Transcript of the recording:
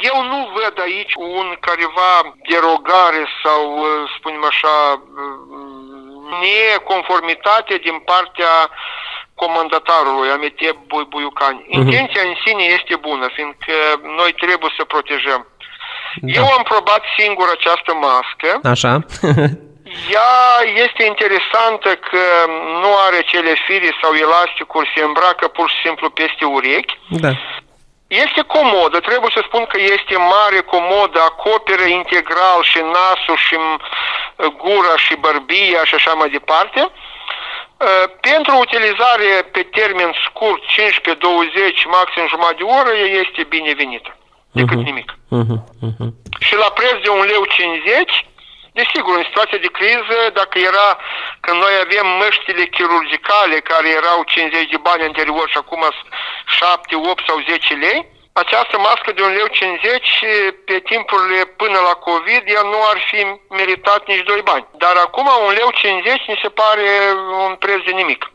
Eu nu văd aici un careva derogare sau, uh, spunem așa, uh, neconformitate din partea comandatarului Amitep Buiucani. Uh-huh. Intenția în sine este bună, fiindcă noi trebuie să protejăm. Da. Eu am probat singur această mască. Așa. Ea este interesantă că nu are cele fire sau elasticuri, se îmbracă pur și simplu peste urechi. Da. Este comodă, trebuie să spun că este mare, comodă, acoperă integral și nasul și gura și bărbia și așa mai departe. Uh, pentru utilizare pe termen scurt, 15-20, maxim jumătate de oră, este binevenită, decât uh-huh. nimic. Uh-huh. Uh-huh. Și la preț de 1 leu 50, Desigur, în situație de criză, dacă era, când noi avem măștile chirurgicale care erau 50 de bani anterior și acum 7, 8 sau 10 lei, această mască de 1 leu 50 pe timpurile până la COVID ea nu ar fi meritat nici 2 bani. Dar acum 1 leu 50 mi se pare un preț de nimic.